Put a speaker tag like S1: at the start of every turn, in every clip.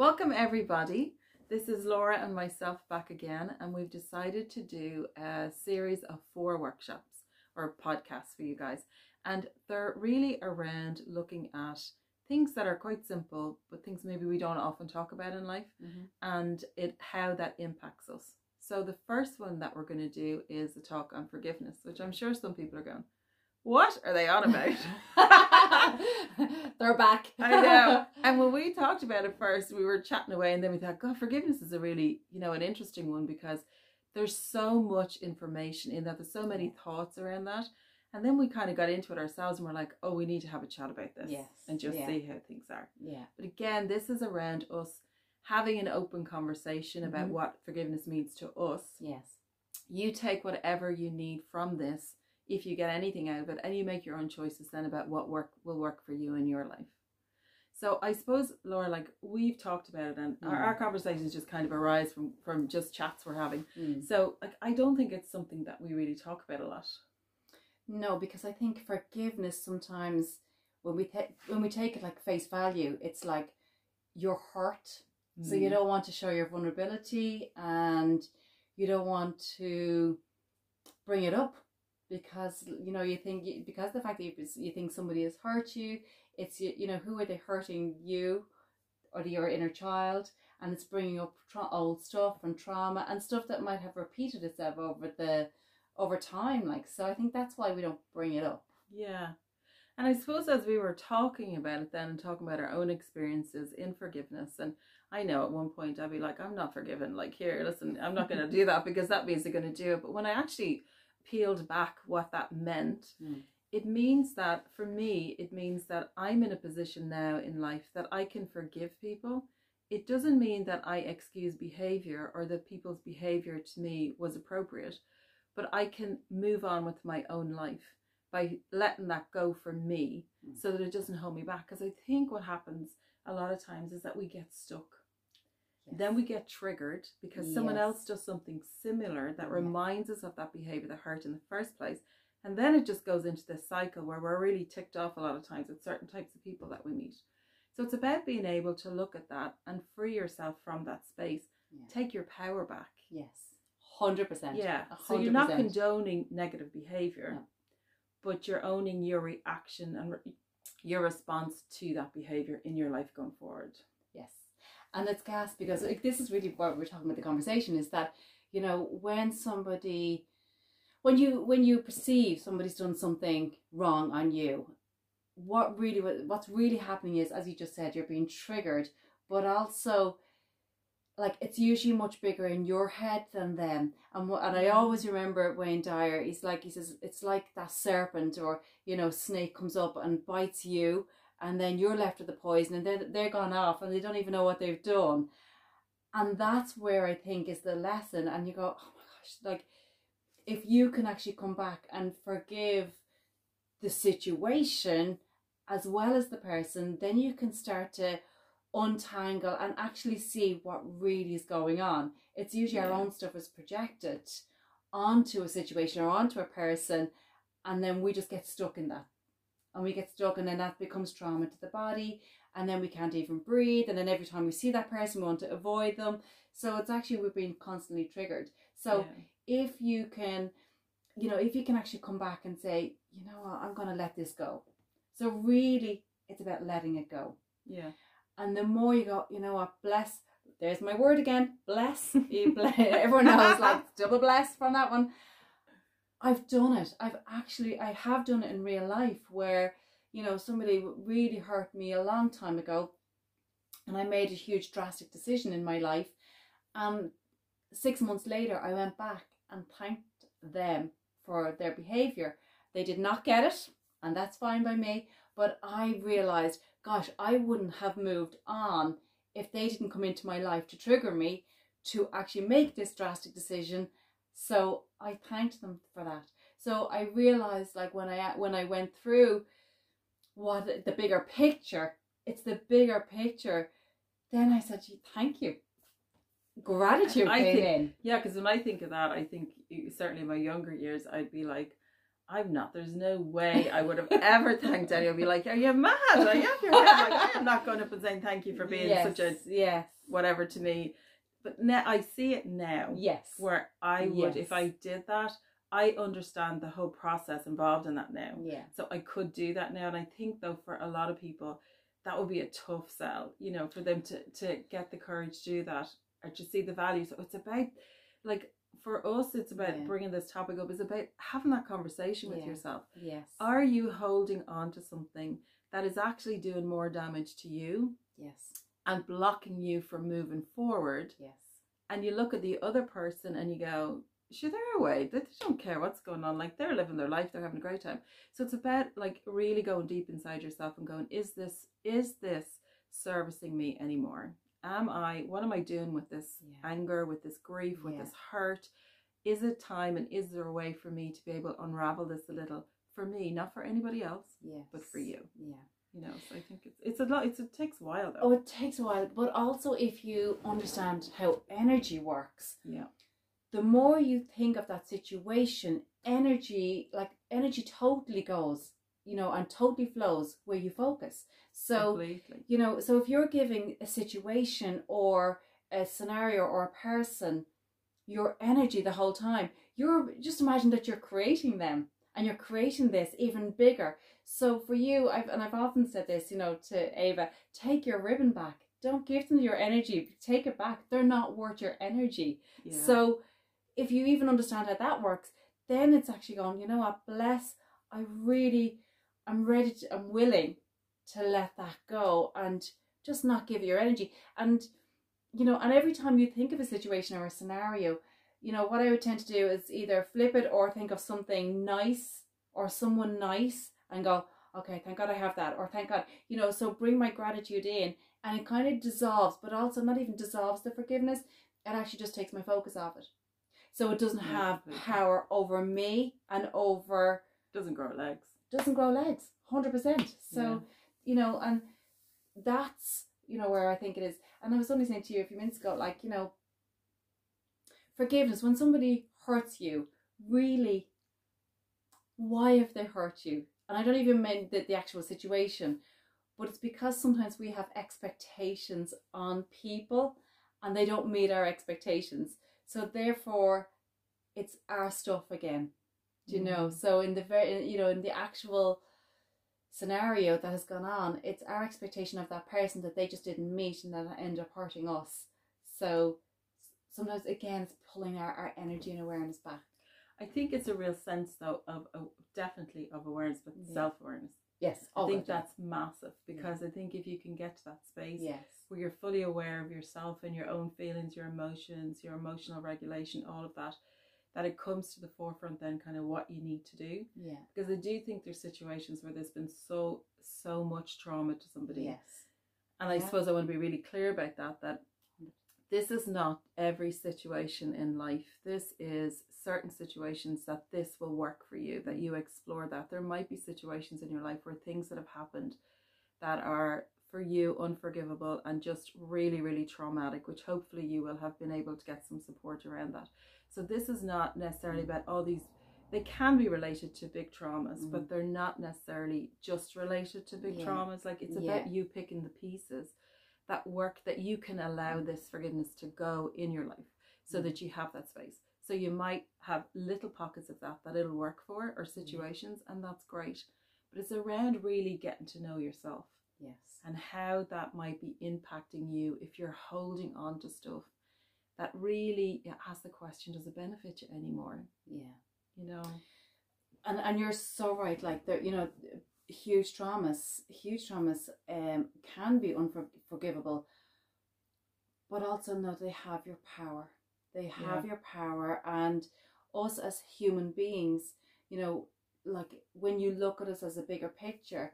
S1: Welcome, everybody. This is Laura and myself back again, and we've decided to do a series of four workshops or podcasts for you guys. And they're really around looking at things that are quite simple, but things maybe we don't often talk about in life,
S2: Mhm.
S1: and it how that impacts us. So the first one that we're going to do is a talk on forgiveness, which I'm sure some people are going, "What are they on about?"
S2: They're back.
S1: I know. And when we talked about it first, we were chatting away, and then we thought, God, forgiveness is a really, you know, an interesting one because there's so much information in that. There's so many thoughts around that. And then we kind of got into it ourselves, and we're like, oh, we need to have a chat about this
S2: Yes,
S1: and just
S2: yeah.
S1: see how things are.
S2: yeah.
S1: But again, this is around us having an open conversation about
S2: Mhm.
S1: what forgiveness means to us
S2: Yes.
S1: you take whatever you need from this if you get anything out of it and you make your own choices then about what work will work for you in your life so i suppose laura like we've talked about it and our,
S2: Mm.
S1: our conversations just kind of arise from from just chats we're having
S2: Mm.
S1: so like i don't think it's something that we really talk about a lot
S2: No, because I think forgiveness sometimes when we ta- when we take it like face value, it's like you're hurt, so you
S1: Mm.
S2: don't want to show your vulnerability and you don't want to bring it up because you know you think because the fact that you, you think somebody has hurt you, it's you you know who are they hurting you or your inner child and it's bringing up tra- old stuff and trauma and stuff that might have repeated itself over the over time like so i think that's why we don't bring it up
S1: Yeah. And I suppose as we were talking about it then and talking about our own experiences in forgiveness, and I know at one point I'd be like, I'm not forgiven. Like, here, listen, I'm not going to do that because that means they're going to do it. But when I actually peeled back what that meant,
S2: Mm.
S1: it means that for me, it means that I'm in a position now in life that I can forgive people. It doesn't mean that I excuse behavior or that people's behavior to me was appropriate, but I can move on with my own life by letting that go for me
S2: Mm.
S1: so that it doesn't hold me back. Because I think what happens a lot of times is that we get stuck. Then we get triggered because someone else does something similar that
S2: Yeah.
S1: reminds us of that behavior that hurt in the first place. And then it just goes into this cycle where we're really ticked off a lot of times with certain types of people that we meet. So it's about being able to look at that and free yourself from that space.
S2: Yeah.
S1: Take your power back.
S2: yes 100%
S1: Yeah.
S2: A
S1: So you're not condoning negative behavior,
S2: No.
S1: but you're owning your reaction and re- your response to that behavior in your life going forward.
S2: And it's gas because like, this is really what we're talking about the conversation is that, you know, when somebody when you when you perceive somebody's done something wrong on you, what really what- what's really happening is as you just said, you're being triggered, but also like it's usually much bigger in your head than them. And what and I
S1: Mhm.
S2: always remember Wayne Dyer, he's like he says it's like that serpent or you know, snake comes up and bites you and then you're left with the poison and they're, they're gone off and they don't even know what they've done. And that's where i think is the lesson and you go oh my gosh like if you can actually come back and forgive the situation as well as the person then you can start to untangle and actually see what really is going on. It's usually our own stuff is projected onto a situation or onto a person and then we just get stuck in that and we get stuck and then that becomes trauma to the body and then we can't even breathe and then every time we see that person we want to avoid them. So it's actually we're being constantly triggered. So
S1: Yeah.
S2: if you can you know if you can actually come back and say you know what? I'm going to let this go. So really it's about letting it go.
S1: Yeah.
S2: and the more you go you know what? Bless there's my word again bless. You bless everyone knows like double bless from that one i've done it. I've actually i have done it in real life where you know somebody really hurt me a long time ago and i made a huge drastic decision in my life and six months later i went back and thanked them for their behavior they did not get it and that's fine by me but i realized gosh i wouldn't have moved on if they didn't come into my life to trigger me to actually make this drastic decision so i thanked them for that so i realized like when i when i went through what the bigger picture it's the bigger picture then i said thank you gratitude
S1: I
S2: came
S1: think-
S2: in
S1: Yeah, because when I think of that, I think certainly in my younger years, I'd be like, I'm not. There's no way I would have ever thanked anyone. Be like, are you mad? Are you your head? Like, I am not going up and saying thank you for being
S2: yes,
S1: such a
S2: yes,
S1: whatever to me. But now I see it now
S2: yes,
S1: where I would,
S2: Yes.
S1: if I did that, I understand the whole process involved in that now.
S2: yeah,
S1: So I could do that now. And I think though for a lot of people, that would be a tough sell, you know, for them to to get the courage to do that or to see the value. So it's about like for us, it's about
S2: Yeah.
S1: bringing this topic up. It's about having that conversation with
S2: Yeah.
S1: yourself.
S2: yes,
S1: Are you holding on to something that is actually doing more damage to you
S2: yes,
S1: and blocking you from moving forward?
S2: yes,
S1: And you look at the other person and you go, sure, they're away. They they don't care what's going on. Like they're living their life. They're having a great time. So it's about like really going deep inside yourself and going, is this, is this servicing me anymore? Am I, what am I doing with this
S2: Yeah.
S1: anger, with this grief, with
S2: Yeah.
S1: this hurt? Is it time and is there a way for me to be able to unravel this a little for me, not for anybody else,
S2: yes,
S1: but for you?
S2: Yeah.
S1: You know, so I think it's it's a lot. It's, it takes a while though.
S2: Oh, it takes a while, but also if you understand how energy works,
S1: yeah,
S2: the more you think of that situation, energy, like energy totally goes, you know, and totally flows where you focus. So,
S1: completely.
S2: you know, so if you're giving a situation or a scenario or a person your energy the whole time, you're just imagine that you're creating them and you're creating this even bigger. So for you, I've and I've often said this, you know, to Ava, take your ribbon back. Don't give them your energy. Take it back. They're not worth your energy.
S1: Yeah.
S2: So if you even understand how that works, then it's actually going, you know what, bless, I really I'm ready to I'm willing to let that go and just not give your energy. And you know, and every time you think of a situation or a scenario, you know, what I would tend to do is either flip it or think of something nice or someone nice and go, okay, thank God I have that, or thank God, you know, so bring my gratitude in and it kind of dissolves, but also not even dissolves the forgiveness, it actually just takes my focus off it. So it doesn't have power over me and over,
S1: doesn't grow legs.
S2: doesn't grow legs, 100%. So,
S1: Yeah.
S2: you know, and that's, you know, where I think it is. And I was only saying to you a few minutes ago, like, you know, forgiveness, when somebody hurts you, really, why have they hurt you? And I don't even mean the, the actual situation, but it's because sometimes we have expectations on people and they don't meet our expectations. So therefore, it's our stuff again. Do you know?
S1: Mm.
S2: So in the very, you know, in the actual scenario that has gone on, it's our expectation of that person that they just didn't meet and that end up hurting us. So sometimes again, it's pulling our, our energy and awareness back.
S1: I think it's a real sense though of, of definitely of awareness, but
S2: Yeah.
S1: self awareness.
S2: Yes,
S1: I think
S2: yeah.
S1: that's massive because I think if you can get to that space
S2: yes,
S1: where you're fully aware of yourself and your own feelings, your emotions, your emotional regulation, all of that, that it comes to the forefront then kind of what you need to do.
S2: yeah,
S1: Because I do think there's situations where there's been so so much trauma to somebody.
S2: yes,
S1: And I suppose I want to be really clear about that that this is not every situation in life. This is certain situations that this will work for you, that you explore that. There might be situations in your life where things that have happened that are for you unforgivable and just really, really traumatic, which hopefully you will have been able to get some support around that. So this is not necessarily about all these they can be related to big traumas,
S2: Mm.
S1: but they're not necessarily just related to big
S2: Yeah.
S1: traumas. Like it's
S2: Yeah.
S1: about you picking the pieces that work that you can allow this forgiveness to go in your life so
S2: Mm.
S1: that you have that space. So you might have little pockets of that that it'll work for or situations, and that's great. But it's around really getting to know yourself
S2: yes,
S1: and how that might be impacting you if you're holding on to stuff that really yeah, ask the question does it benefit you anymore?
S2: yeah.
S1: You know?
S2: and and you're so right like there you know huge traumas huge traumas um can be unforgivable but also know they have your power. They have your power and us as human beings you know like when you look at us as a bigger picture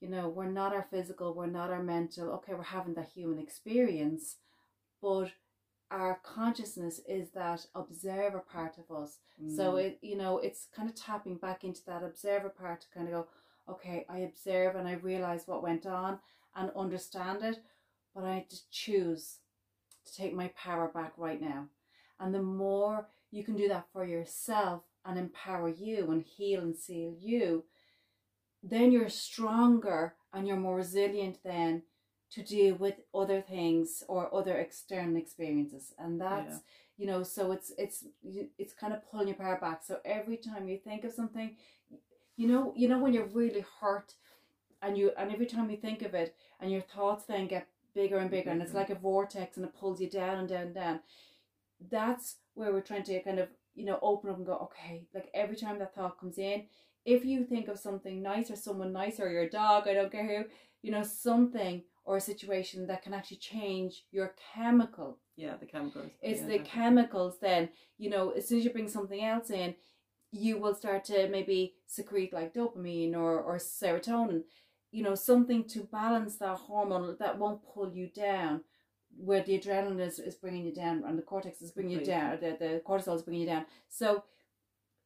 S2: you know we're not our physical we're not our mental okay we're having that human experience but our consciousness is that observer part of us. So
S1: Mm.
S2: it you know it's kind of tapping back into that observer part to kind of go, okay, I observe and I realize what went on and understand it, but I just choose to take my power back right now. And the more you can do that for yourself, and empower you and heal and seal you, then you're stronger and you're more resilient then to deal with other things or other external experiences. And that's
S1: Yeah.
S2: you know, so it's it's it's kind of pulling your power back. So every time you think of something, you know, you know when you're really hurt and you and every time you think of it and your thoughts then get bigger and bigger and it's
S1: mm-hmm.
S2: like a vortex and it pulls you down and down and down that's where we're trying to kind of you know open up and go okay like every time that thought comes in if you think of something nice or someone nice or your dog i don't care who you know something or a situation that can actually change your chemical
S1: Yeah, the chemicals.
S2: it's
S1: yeah,
S2: the
S1: definitely.
S2: chemicals then you know as soon as you bring something else in you will start to maybe secrete like dopamine or, or serotonin you know something to balance that hormone that won't pull you down where the adrenaline is, is bringing you down and the cortex is bringing you down the, the cortisol is bringing you down. So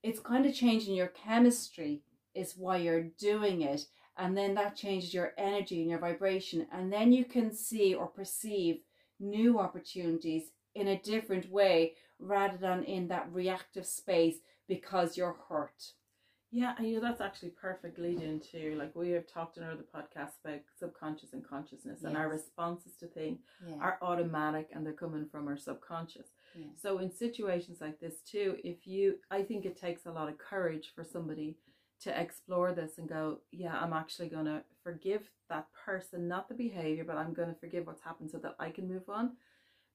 S2: it's kind of changing your chemistry is why you're doing it and then that changes your energy and your vibration and then you can see or perceive new opportunities in a different way rather than in that reactive space because you're hurt.
S1: Yeah, and you know that's actually perfect lead into like we have talked in other podcasts about subconscious and consciousness and our responses to things
S2: Yeah.
S1: are automatic and they're coming from our subconscious.
S2: yeah.
S1: So in situations like this too, if you I think it takes a lot of courage for somebody to explore this and go, yeah, I'm actually going to forgive that person, not the behavior, but I'm going to forgive what's happened so that I can move on.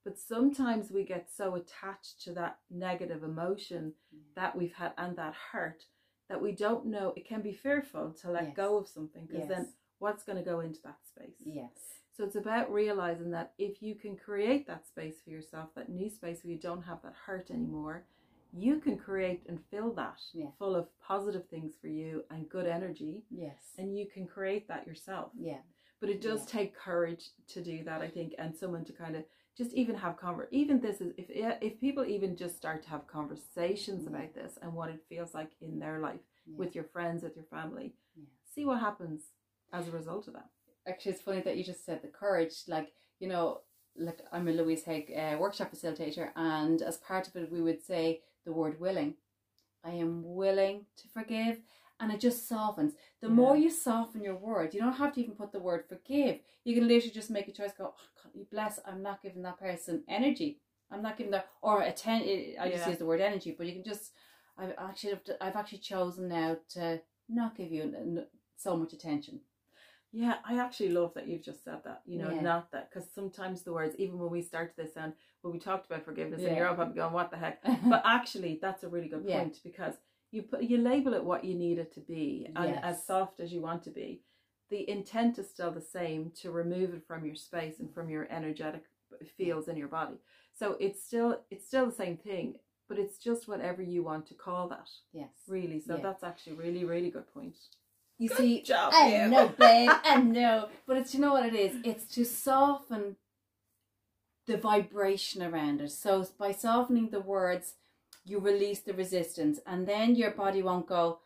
S1: But sometimes we get so attached to that negative emotion mm. that we've had and that hurt that we don't know it can be fearful to let
S2: Yes.
S1: go of something because then what's going to go into that space
S2: Yes.
S1: so it's about realizing that if you can create that space for yourself that new space where you don't have that hurt anymore you can create and fill that
S2: Yeah.
S1: full of positive things for you and good energy
S2: Yes.
S1: and you can create that yourself
S2: Yeah.
S1: but it does
S2: Yeah.
S1: take courage to do that i think and someone to kind of just even have conver even this is if if people even just start to have conversations
S2: Yeah.
S1: about this and what it feels like in their life
S2: Yeah.
S1: with your friends with your family
S2: Yeah.
S1: see what happens as a result of that
S2: Actually, it's funny that you just said the courage. Like, you know, like I'm a Louise Hay uh, workshop facilitator, and as part of it, we would say the word willing. I am willing to forgive. And it just softens. The
S1: Yeah.
S2: more you soften your word, you don't have to even put the word forgive. You can literally just make a choice. Go, oh, God, you bless. I'm not giving that person energy. I'm not giving that or atten- eh, I just
S1: Yeah.
S2: use the word energy, but you can just. I've actually I've actually chosen now to not give you so much attention.
S1: Yeah, I actually love that you've just said that. You know,
S2: Yeah.
S1: not that because sometimes the words, even when we started this and when we talked about forgiveness, and you're all probably going, "What the heck?" But actually, that's a really good
S2: Yeah.
S1: point because you put you label it what you need it to be, and
S2: Yes.
S1: as soft as you want to be. The intent is still the same to remove it from your space and from your energetic fields in your body. So it's still it's still the same thing, but it's just whatever you want to call that,
S2: yes.
S1: really. So
S2: Yeah.
S1: that's actually a really really good point.
S2: You
S1: Good
S2: see,
S1: job,
S2: I
S1: you.
S2: know, babe, I know. But it's you know what it is. It's to soften the vibration around it. So by softening the words, you release the resistance, and then your body won't go.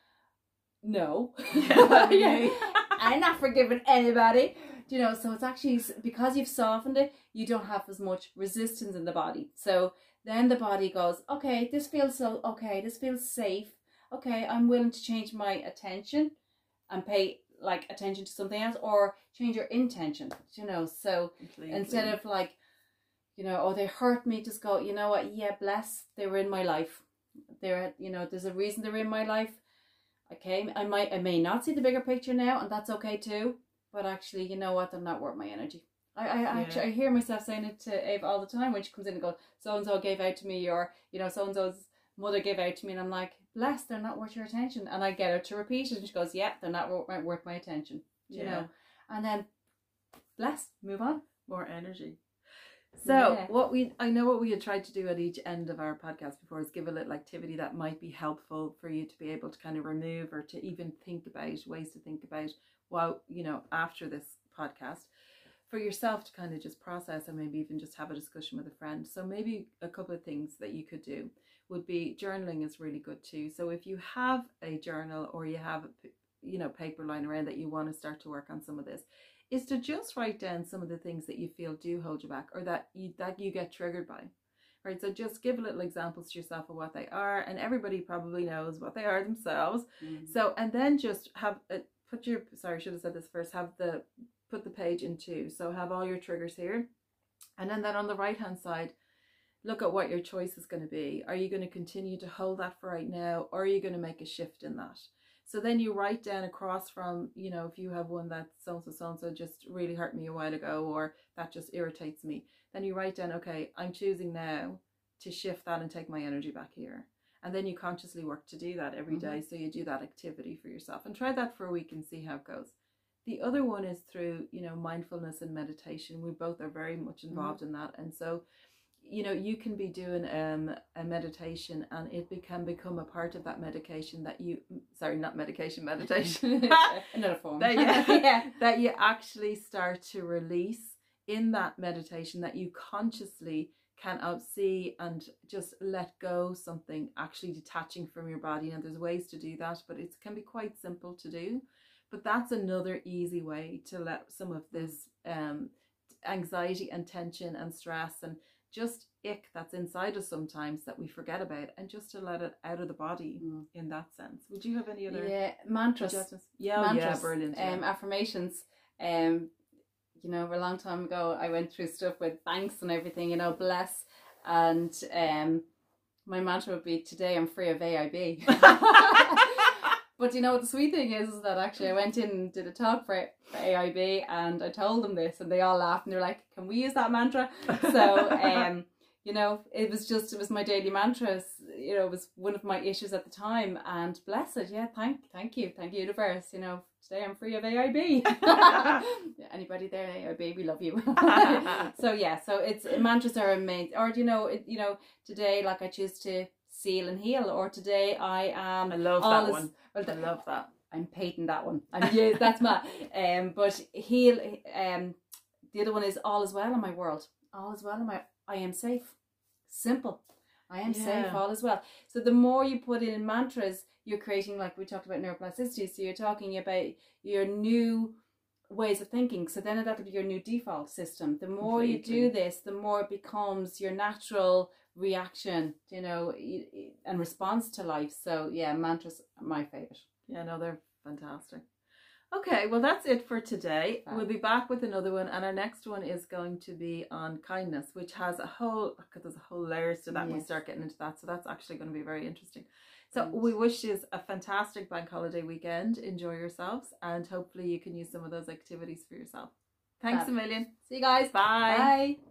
S2: No,
S1: Yeah.
S2: I'm not forgiving anybody. You know, so it's actually because you've softened it, you don't have as much resistance in the body. So then the body goes, okay, this feels so okay, this feels safe. Okay, I'm willing to change my attention and pay like attention to something else or change your intention, you know. So
S1: Completely.
S2: instead of like, you know, oh they hurt me, just go, you know what, yeah, bless, they were in my life. They're you know, there's a reason they're in my life. Okay, I might I may not see the bigger picture now, and that's okay too. But actually, you know what, they're not worth my energy. I, I
S1: Yeah.
S2: actually I hear myself saying it to Ava all the time when she comes in and goes, so and so gave out to me, or you know, so and so's mother gave out to me, and I'm like, bless, they're not worth your attention. And I get her to repeat it, and she goes, yeah, they're not worth my attention. You
S1: Yeah.
S2: know, and then bless, move on.
S1: more energy. So
S2: Yeah.
S1: what we I know what we had tried to do at each end of our podcast before is give a little activity that might be helpful for you to be able to kind of remove or to even think about ways to think about while you know after this podcast for yourself to kind of just process and maybe even just have a discussion with a friend. So maybe a couple of things that you could do would be journaling is really good too. So if you have a journal or you have you know paper lying around that you want to start to work on some of this is to just write down some of the things that you feel do hold you back or that you that you get triggered by right? So just give a little examples to yourself of what they are, and everybody probably knows what they are themselves.
S2: Mm.
S1: So, and then just have a, put your sorry, I should have said this first. Have the put the page in two. So have all your triggers here, and then then on the right hand side, look at what your choice is going to be. Are you going to continue to hold that for right now, or are you going to make a shift in that? So then you write down across from, you know, if you have one that so and so so and so just really hurt me a while ago, or that just irritates me, then you write down, okay, I'm choosing now to shift that and take my energy back here. And then you consciously work to do that every mm-hmm. day. So you do that activity for yourself and try that for a week and see how it goes. The other one is through, you know, mindfulness and meditation. We both are very much mm-hmm. involved in that. And so you know you can be doing um a meditation and it be, can become a part of that medication that you sorry not medication meditation
S2: Another form.
S1: that, you,
S2: yeah.
S1: that you actually start to release in that meditation that you consciously can out see and just let go something actually detaching from your body and there's ways to do that but it can be quite simple to do but that's another easy way to let some of this um anxiety and tension and stress and just ick that's inside us sometimes that we forget about and just to let it out of the body
S2: Mm.
S1: in that sense would you have any other
S2: Yeah, mantras.
S1: yeah oh, yeah
S2: mantras,
S1: brilliant yeah.
S2: um, affirmations. Um, you know, a long time ago, I went through stuff with banks and everything. You know, bless, and um, my mantra would be today I'm free of AIB. but you know what the sweet thing is, is that actually I went in and did a talk for, for AIB and I told them this and they all laughed and they're like, "Can we use that mantra?" So um, you know, it was just it was my daily mantra. You know, it was one of my issues at the time. And blessed. yeah. Thank, thank you, thank you, universe. You know, today I'm free of AIB. Anybody there, AIB, we love you. so yeah, so it's mantras are amazing. Or you know, it, you know, today like I choose to seal and heal, or today I am.
S1: I love that
S2: is-
S1: one
S2: Well,
S1: I love that
S2: I'm painting that one. I'm yeah, that's my um but heal um the other one is all is well in my world. All is well in my I am safe. Simple. I am safe, all is well. So the more you put in mantras, you're creating like we talked about neuroplasticity. So you're talking about your new ways of thinking. So then that'll be your new default system. The more you do this, the more it becomes your natural reaction, you know, and response to life. So yeah, mantras are my favorite.
S1: Yeah, no, they're fantastic. Okay, well, that's it for today.
S2: Fab.
S1: We'll be back with another one, and our next one is going to be on kindness, which has a whole, because there's a whole layers to that. when We start getting into that, so that's actually going to be very interesting. So we wish you a fantastic bank holiday weekend. Enjoy yourselves, and hopefully you can use some of those activities for yourself. Thanks
S2: Fab.
S1: a million.
S2: See you guys.
S1: Bye.
S2: Bye.